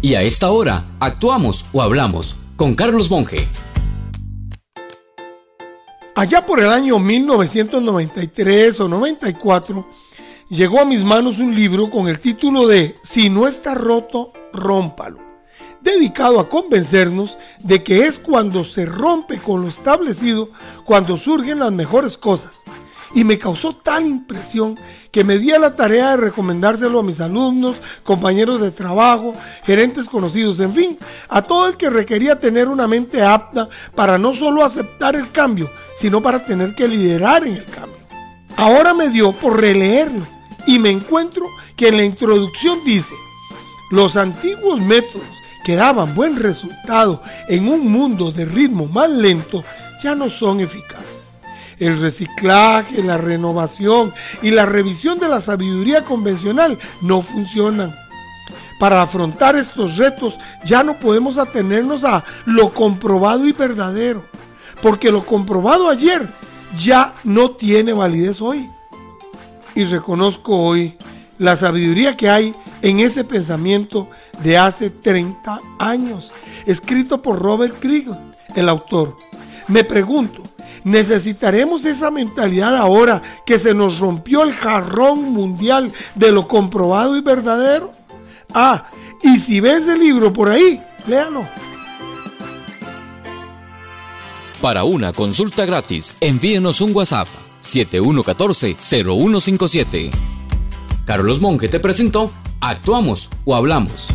Y a esta hora, actuamos o hablamos con Carlos Monge. Allá por el año 1993 o 94, llegó a mis manos un libro con el título de Si no está roto, rómpalo, dedicado a convencernos de que es cuando se rompe con lo establecido cuando surgen las mejores cosas. Y me causó tal impresión que me di a la tarea de recomendárselo a mis alumnos, compañeros de trabajo, gerentes conocidos, en fin, a todo el que requería tener una mente apta para no solo aceptar el cambio, sino para tener que liderar en el cambio. Ahora me dio por releerlo y me encuentro que en la introducción dice, los antiguos métodos que daban buen resultado en un mundo de ritmo más lento ya no son eficaces. El reciclaje, la renovación y la revisión de la sabiduría convencional no funcionan. Para afrontar estos retos ya no podemos atenernos a lo comprobado y verdadero, porque lo comprobado ayer ya no tiene validez hoy y reconozco hoy la sabiduría que hay en ese pensamiento de hace 30 años, escrito por Robert Kriegel, el autor. Me pregunto, ¿necesitaremos esa mentalidad ahora que se nos rompió el jarrón mundial de lo comprobado y verdadero? Ah, y si ves el libro por ahí, léalo. Para una consulta gratis, envíenos un WhatsApp 7114-0157. Carlos Monge te presentó Actuamos o Hablamos.